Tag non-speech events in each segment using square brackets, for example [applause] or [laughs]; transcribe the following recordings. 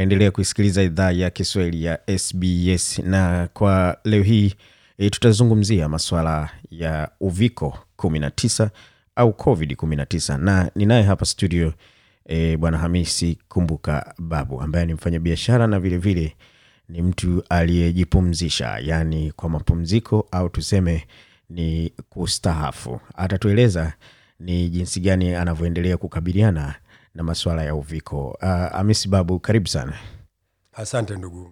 unaendelea kuisikiliza idhaa ya kiswahili ya sbs na kwa leo hii e, tutazungumzia masuala ya uviko 19 au covid 19 na ninaye hapa studio e, bwana hamisi kumbuka babu ambaye ni mfanyabiashara na vilevile vile ni mtu aliyejipumzisha. Yaani kwa mapumziko au tuseme ni kustahafu atatueleza ni jinsi gani anavyoendelea kukabiliana na masuala ya uviko uh, hamisi babu karibu sana Asante ndugu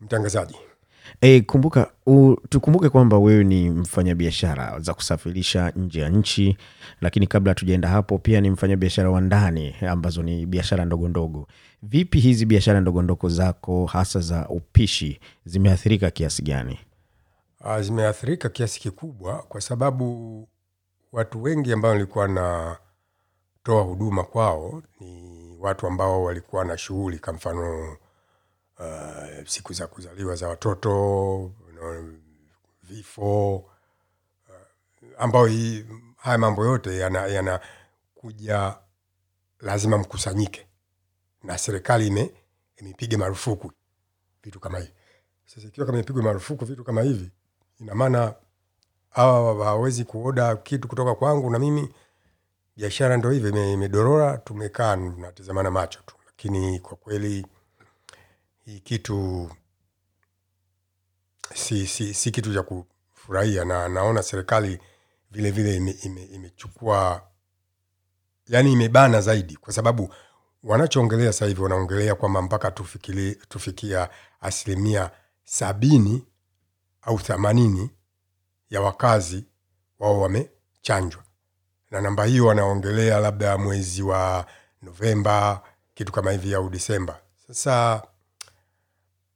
mtangazaji. E, kumbuka u, tukumbuke kwamba wewe ni mfanyabiashara za kusafirisha nje ya nchi, lakini kabla hatujaenda hapo pia ni mfanyabiashara wa ndani ambazo ni biashara ndogo ndogo. Vipi hizi biashara ndogo ndogo zako hasa za upishi zimeathirika kiasi gani? Ah, Zimeathirika kiasi kikubwa kwa sababu watu wengi ambao nilikuwa natoa huduma kwao ni watu ambao walikuwa na shughuli, kwa mfano uh, siku za kuzaliwa za watoto vifo uh, ambao hii, haya mambo yote yanakuja yana lazima mkusanyike na serikali ime imepiga marufuku vitu kama hivi. Sasa ikiwa kama imepigwa marufuku vitu kama hivi, ina maana hawa hawawezi kuoda kitu kutoka kwangu, na mimi biashara ndo hivyo imedorora. Tumekaa tunatazamana macho tu, lakini kwa kweli hii kitu si, si, si kitu cha kufurahia, na naona serikali vile vile imechukua ime, yani imebana zaidi, kwa sababu wanachoongelea sasa hivi wanaongelea kwamba mpaka tufikili, tufikia asilimia sabini au themanini ya wakazi wao wamechanjwa, na namba hiyo wanaongelea labda mwezi wa Novemba kitu kama hivi au Disemba. Sasa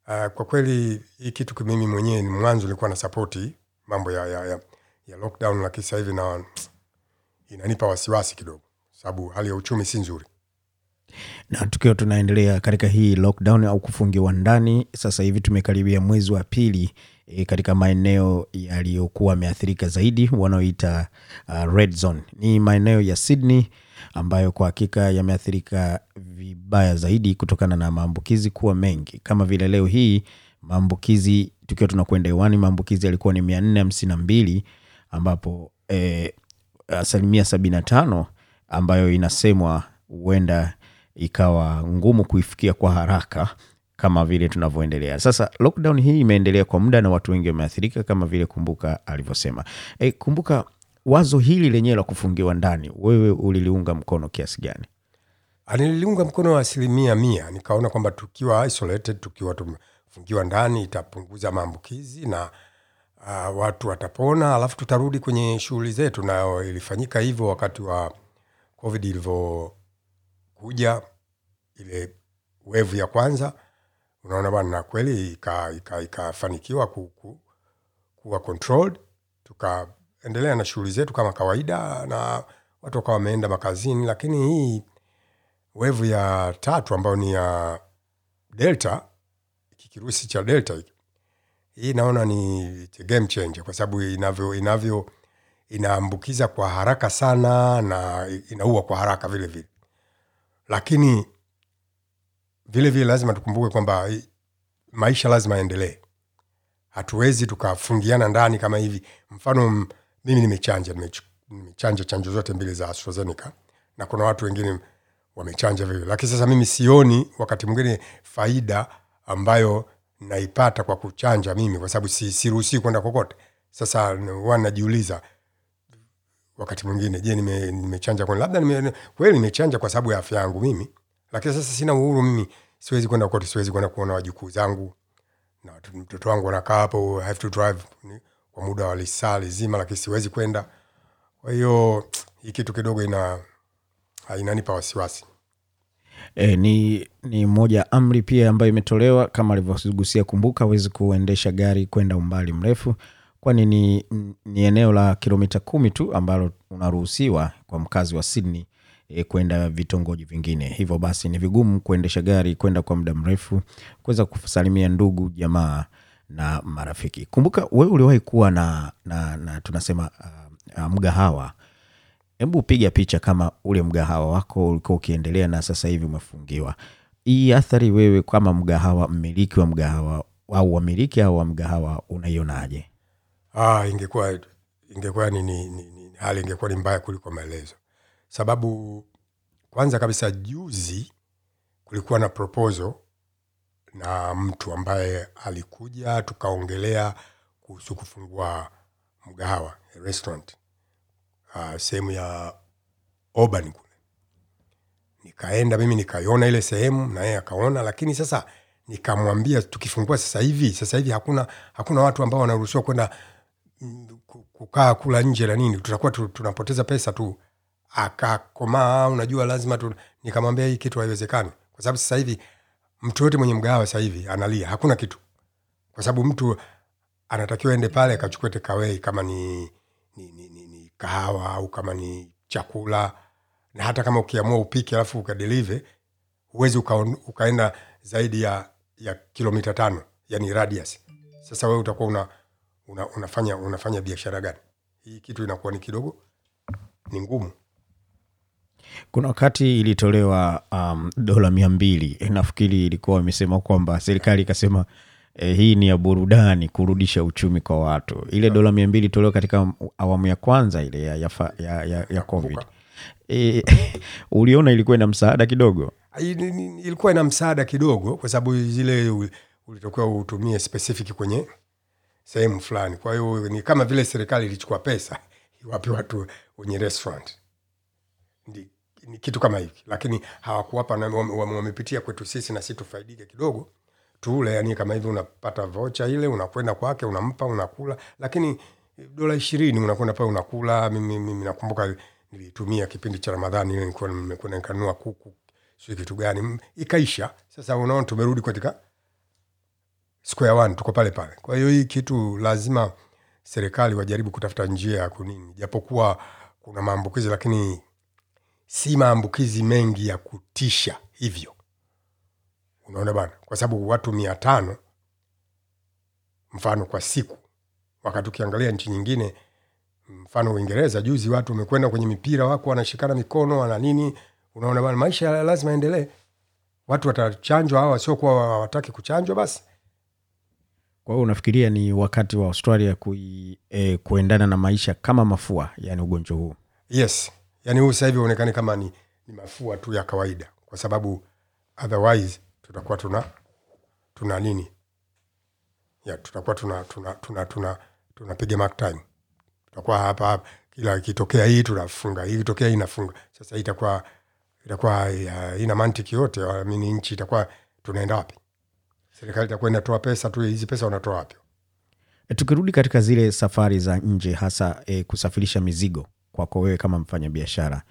uh, kwa kweli hii kitu mimi mwenyewe ni mwanzo nilikuwa na sapoti mambo ya, ya, ya, ya lockdown, lakini sasa na inanipa wasiwasi kidogo, sababu hali ya uchumi si nzuri. na tukiwa tunaendelea katika hii lockdown au kufungiwa ndani sasa hivi tumekaribia mwezi wa pili e, katika maeneo yaliyokuwa yameathirika zaidi wanaoita uh, red zone. Ni maeneo ya sydney ambayo kwa hakika yameathirika vibaya zaidi kutokana na maambukizi kuwa mengi. Kama vile leo hii maambukizi tukiwa tunakwenda hewani maambukizi yalikuwa ni mia nne hamsini na mbili ambapo e, asilimia sabini na tano ambayo inasemwa huenda ikawa ngumu kuifikia kwa haraka kama vile tunavyoendelea. Sasa lockdown hii imeendelea kwa muda na watu wengi wameathirika kama vile kumbuka alivyosema. E, kumbuka wazo hili lenyewe la kufungiwa ndani wewe uliliunga mkono kiasi gani? Niliunga mkono asilimia mia. Nikaona kwamba tukiwa isolated tukiwa tumefungiwa ndani itapunguza maambukizi na uh, watu watapona alafu tutarudi kwenye shughuli zetu. Na ilifanyika hivyo wakati wa covid ilivyokuja ile wevu ya kwanza unaona bana na kweli ikafanikiwa ika, ika ku, ku, kuwa controlled tukaendelea na shughuli zetu kama kawaida na watu wakawa wameenda makazini lakini hii wevu ya tatu ambayo ni ya delta kirusi cha delta hii naona ni game changer kwa sababu inavyo inavyo inaambukiza kwa haraka sana na inaua kwa haraka vile vile. Lakini vile vile lazima tukumbuke kwamba maisha lazima yaendelee. Hatuwezi tukafungiana ndani kama hivi. Mfano mimi nimechanja nimechanja chanjo zote mbili za AstraZeneca na kuna watu wengine wamechanja vile lakini sasa mimi sioni wakati mwingine faida ambayo naipata kwa kuchanja mimi kwa sababu si, siruhusii kwenda kokote. Sasa huwa najiuliza wakati mwingine je nime- nimechanja kweli labda nime, kweli nimechanja kwa sababu ya afya yangu mimi lakini sasa sina uhuru mimi. Siwezi kwenda kote siwezi kwenda kuona wajukuu zangu. Na mtoto wangu anakaa hapo have to drive kwa muda wa lisaa lizima lakini siwezi kwenda. Kwa hiyo hii kitu kidogo ina inanipa wasiwasi. E, ni, ni moja amri pia ambayo imetolewa. Kama alivyogusia kumbuka awezi kuendesha gari kwenda umbali mrefu. Kwani ni, ni eneo la kilomita kumi tu ambalo unaruhusiwa kwa mkazi wa sydney e, kwenda vitongoji vingine. Hivyo basi ni vigumu kuendesha gari kwenda kwa muda mrefu kuweza kusalimia ndugu jamaa na marafiki. Kumbuka wewe uliwahi kuwa na, na, na tunasema uh, mgahawa. Hebu piga picha kama ule mgahawa wako ulikuwa ukiendelea na sasa hivi umefungiwa. Hii athari wewe kama mgahawa mmiliki wa mgahawa au wamiliki au wa mgahawa unaionaje? Ah, ingekuwa ingekuwa ni, ni, ni, ni hali ingekuwa ni mbaya kuliko maelezo sababu kwanza kabisa juzi kulikuwa na proposal na mtu ambaye alikuja tukaongelea kuhusu kufungua mgahawa restaurant uh, sehemu ya Auburn kule. Nikaenda mimi nikaiona ile sehemu na yeye akaona lakini sasa nikamwambia tukifungua sasa hivi sasa hivi hakuna hakuna watu ambao wanaruhusiwa kwenda mm, kukaa kula nje na nini. Tutakuwa tunapoteza pesa tu akakomaa unajua lazima tu nikamwambia hii kitu haiwezekani. Kwa sababu sasa hivi mtu yote mwenye mgahawa sasa hivi analia hakuna kitu. Kwa sababu mtu anatakiwa ende pale akachukue tekawei kama ni, ni, ni, ni, ni kahawa au kama ni chakula. Na hata kama ukiamua upike alafu ukadelive huwezi uka, ukaenda zaidi ya ya kilomita tano yani radius. Sasa wewe utakuwa una, una, unafanya unafanya biashara gani? Hii kitu inakuwa ni kidogo ni ngumu kuna wakati ilitolewa um, dola mia mbili. Eh, nafikiri ilikuwa imesema kwamba serikali ikasema eh, hii ni ya burudani kurudisha uchumi kwa watu. Ile dola mia mbili ilitolewa katika awamu ya kwanza ile ya, ya, ya, ya, ya covid. E, [laughs] uliona ilikuwa ina msaada kidogo? Ilikuwa ina msaada kidogo kwa sababu zile ulitokiwa utumie specific kwenye sehemu fulani. Kwa hiyo ni kama vile serikali ilichukua pesa iwape watu wenye restaurant ni kitu kama hiki, lakini hawakuwapa wamepitia kwetu sisi na tufaidike kidogo. Tule yani kama hivi unapata vocha ile unakwenda kwake unampa unakula. Lakini dola ishirini unakwenda pale unakula. Mimi, mimi nakumbuka nilitumia kipindi cha ramadhani ile nilikuwa nimekwenda nikanunua kuku sio kitu gani. Ikaisha. Sasa unaona tumerudi katika square one tuko pale pale. Kwa hiyo hii kitu lazima serikali wajaribu kutafuta njia ya kunini. Japokuwa kuna maambukizi lakini si maambukizi mengi ya kutisha hivyo. Unaona bana? Kwa sababu watu mia tano mfano kwa siku. Wakati ukiangalia nchi nyingine mfano uingereza juzi watu wamekwenda kwenye mipira wako wanashikana mikono wana nini. Unaona bana? Maisha lazima endelee watu watachanjwa hawa wasiokuwa hawataki kuchanjwa basi. Kwa hiyo unafikiria ni wakati wa australia kui, eh, kuendana na maisha kama mafua yani ugonjwa huu? Yes yaani huu sasa hivi uonekane kama ni, ni mafua tu ya kawaida. Kwa sababu otherwise tutakuwa tuna tuna nini? Ya tutakuwa tuna tuna tuna tuna tunapiga mark time. Tutakuwa hapa hapa kila ikitokea hii tunafunga hii ikitokea hii nafunga sasa itakuwa itakuwa ina mantiki yote amini nchi itakuwa tunaenda wapi? Serikali itakuwa inatoa pesa tu hizi pesa wanatoa wapi? Tukirudi katika zile safari za nje hasa e, kusafirisha mizigo kwako wewe kama mfanya biashara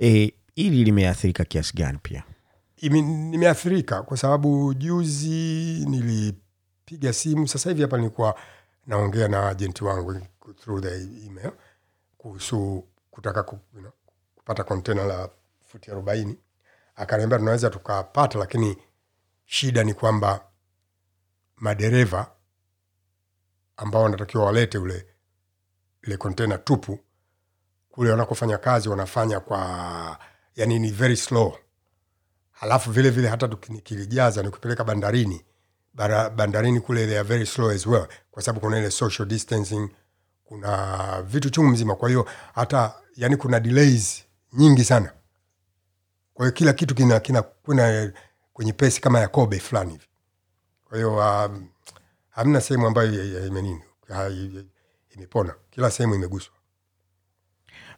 e, hili limeathirika kiasi gani pia? Nimeathirika kwa sababu juzi nilipiga simu sasa hivi hapa nilikuwa naongea na ajenti wangu through the email kuhusu kutaka ku, you know, kupata kontena la futi arobaini. Akaniambia tunaweza tukapata lakini shida ni kwamba madereva ambao wanatakiwa walete ule ile kontena tupu kule wanakofanya kazi wanafanya kwa yani ni very slow. Halafu vile vile hata nikilijaza nikupeleka bandarini. Bara, bandarini kule they are very slow as well. Kwa sababu kuna ile social distancing kuna vitu chungu mzima. Kwa hiyo hata yani kuna delays nyingi sana. Kwa hiyo kila kitu kina kina kuna kwenye pesi kama ya kobe fulani hivi. Kwa hiyo um, hamna sehemu ambayo imenini imepona. Kila sehemu imeguswa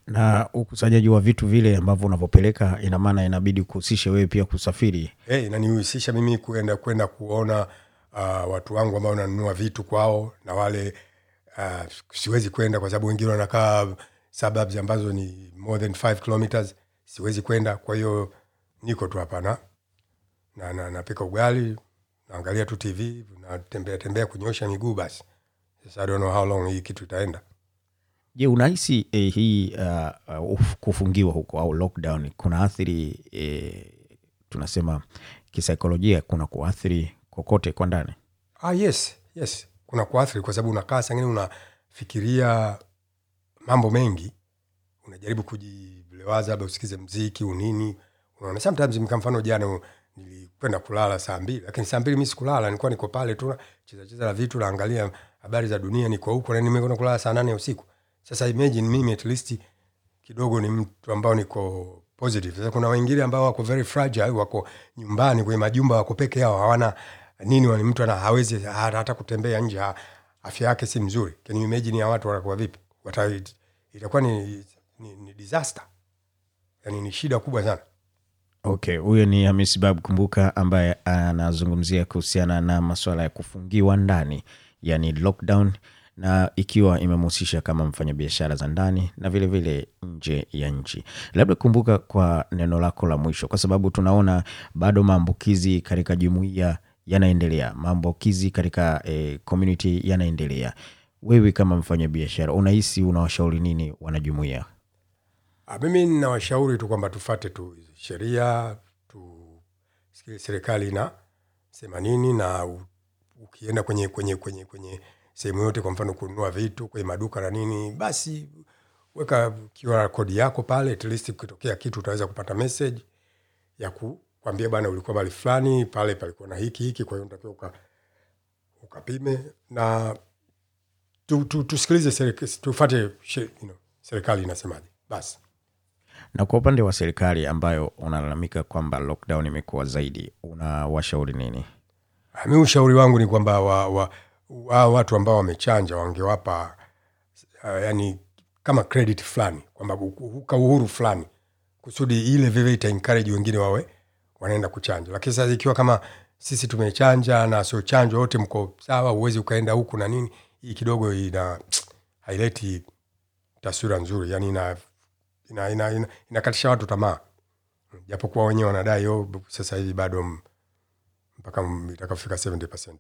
na ukusanyaji wa vitu vile ambavyo unavyopeleka ina maana inabidi kuhusishe wewe pia kusafiri. Hey, inanihusisha mimi kuenda kwenda kuona uh, watu wangu ambao nanunua vitu kwao na wale uh, siwezi kwenda kwa sababu wengine wanakaa suburbs ambazo ni more than 5 kilometers siwezi kwenda. Kwa hiyo niko tu hapa na na- ugali naangalia tu tv natembea tembea kunyosha miguu basi. Sasa how long hii kitu itaenda je unahisi eh, hii uh, uh, kufungiwa huko au lockdown kuna athiri eh, tunasema kisaikolojia kuna kuathiri kokote kwa ndani? Ah, yes yes. Kuna kuathiri kwa sababu unakaa sangine unafikiria mambo mengi unajaribu kujilewaza labda usikize mziki unini unaona sometimes mka mfano jana nilikwenda kulala saa mbili lakini saa mbili mi sikulala nilikuwa niko pale tu cheza cheza na vitu naangalia habari za dunia niko huko na nimekwenda kulala saa nane usiku sasa imagine mimi at least kidogo ni mtu ambao niko positive. Sasa kuna wengine ambao wako very fragile wako nyumbani kwenye majumba wako peke yao hawana nini wani mtu hawezi hata kutembea nje afya yake si mzuri. Can you imagine ya watu wanakuwa vipi? Wata, itakuwa ni, ni, ni disaster. Yani ni shida kubwa sana. Okay huyo ni hamis bab kumbuka ambaye anazungumzia kuhusiana na masuala ya kufungiwa ndani yani lockdown na ikiwa imemhusisha kama mfanyabiashara za ndani na vilevile vile nje ya nchi. Labda kumbuka kwa neno lako la mwisho kwa sababu tunaona bado maambukizi katika jumuiya yanaendelea maambukizi katika eh, community yanaendelea. Wewe kama mfanyabiashara unahisi unawashauri nini wanajumuiya? Ah, mimi ninawashauri tu kwamba tufate tu sheria tu, serikali na sema nini na ukienda kwenye kwenye kwenye kwenye sehemu yote kwa mfano kununua vitu kwenye maduka na nini basi weka QR kodi yako pale at least ukitokea kitu utaweza kupata message ya kukwambia bana ulikuwa mahali fulani pale palikuwa na hiki hiki kwa hiyo unatakiwa uka, ukapime na tu, tu, tusikilize tufate you know, serikali inasemaje. Basi. Na kwa upande wa serikali ambayo unalalamika kwamba lockdown imekuwa zaidi unawashauri nini? Mi ushauri wangu ni kwamba wa, wa, wa, watu ambao wamechanja wangewapa uh, yani kama credit fulani kwamba ka uhuru fulani kusudi ile vile ita wengine wawe wanaenda kuchanja. Lakini sasa ikiwa kama sisi tumechanja na sio chanjo wote mko sawa uwezi ukaenda huku na nini hii kidogo ina haileti taswira nzuri yani ina ina, ina, ina, inakatisha watu tamaa. Japokuwa wenyewe wanadai oh, sasa hivi bado mpaka itakafika 70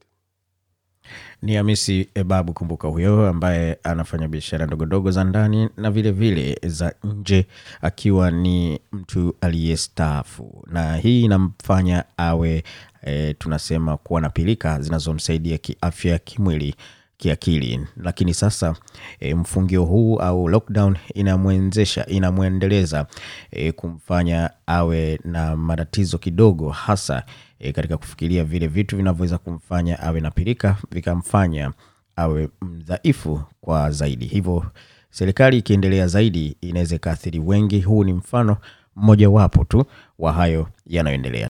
ni hamisi ebabu kumbuka huyo ambaye anafanya biashara ndogondogo za ndani na vilevile vile za nje akiwa ni mtu aliyestaafu. Na hii inamfanya awe e, tunasema kuwa na pilika zinazomsaidia kiafya kimwili kiakili. Lakini sasa e, mfungio huu au lockdown inamwezesha inamwendeleza e, kumfanya awe na matatizo kidogo hasa e, katika kufikiria vile vitu vinavyoweza kumfanya awe na pirika vikamfanya awe mdhaifu kwa zaidi. Hivyo serikali ikiendelea zaidi inaweza ikaathiri wengi. Huu ni mfano mmojawapo tu wa hayo yanayoendelea